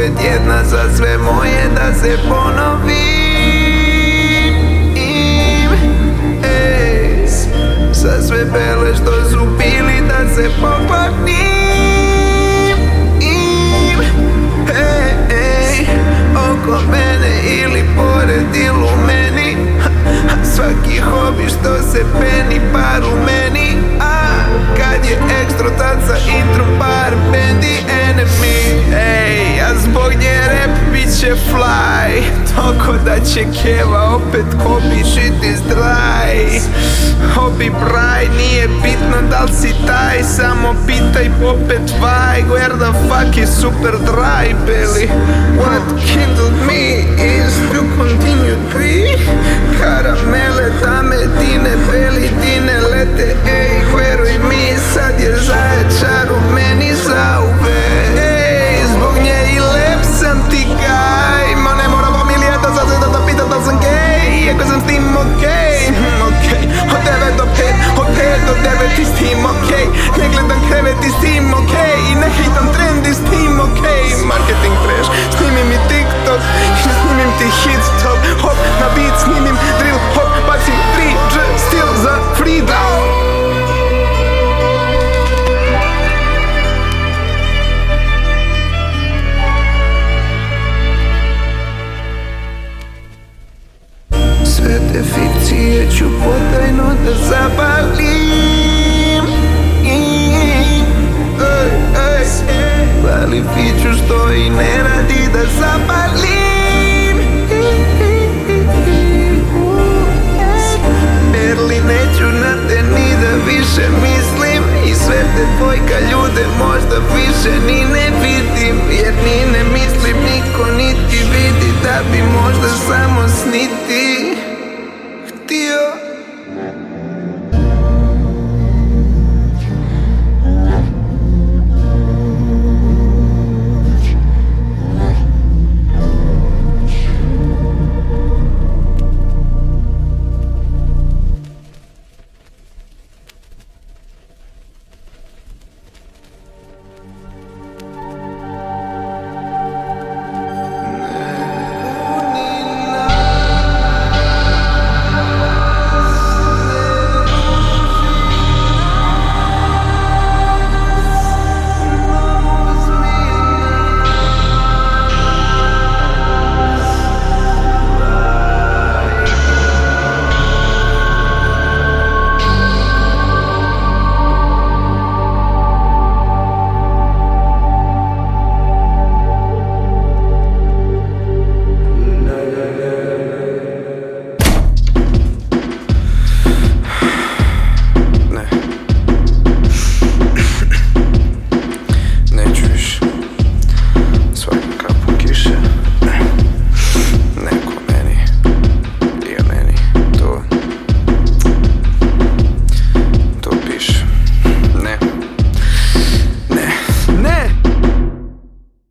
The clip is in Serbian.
Opet jedna za sve moje da se ponovim. Ej, Za sve bele što su bili da se poklonim će keva opet hobi shit is dry Hobi braj, nije bitno da li si taj Samo pitaj popet vaj. Where the fuck is super dry belly What kindled me is to continue to be Karamele, dame, dine, beli, fikcije ću potajno da zapalim Ej, ej, Pali fiću što i ne radi da zapalim Erli neću na te ni da više mislim. I sve te dvojka ljude možda više ni ne vidim. Jer ni ne mislim niko niti vidi da bi možda samo sniti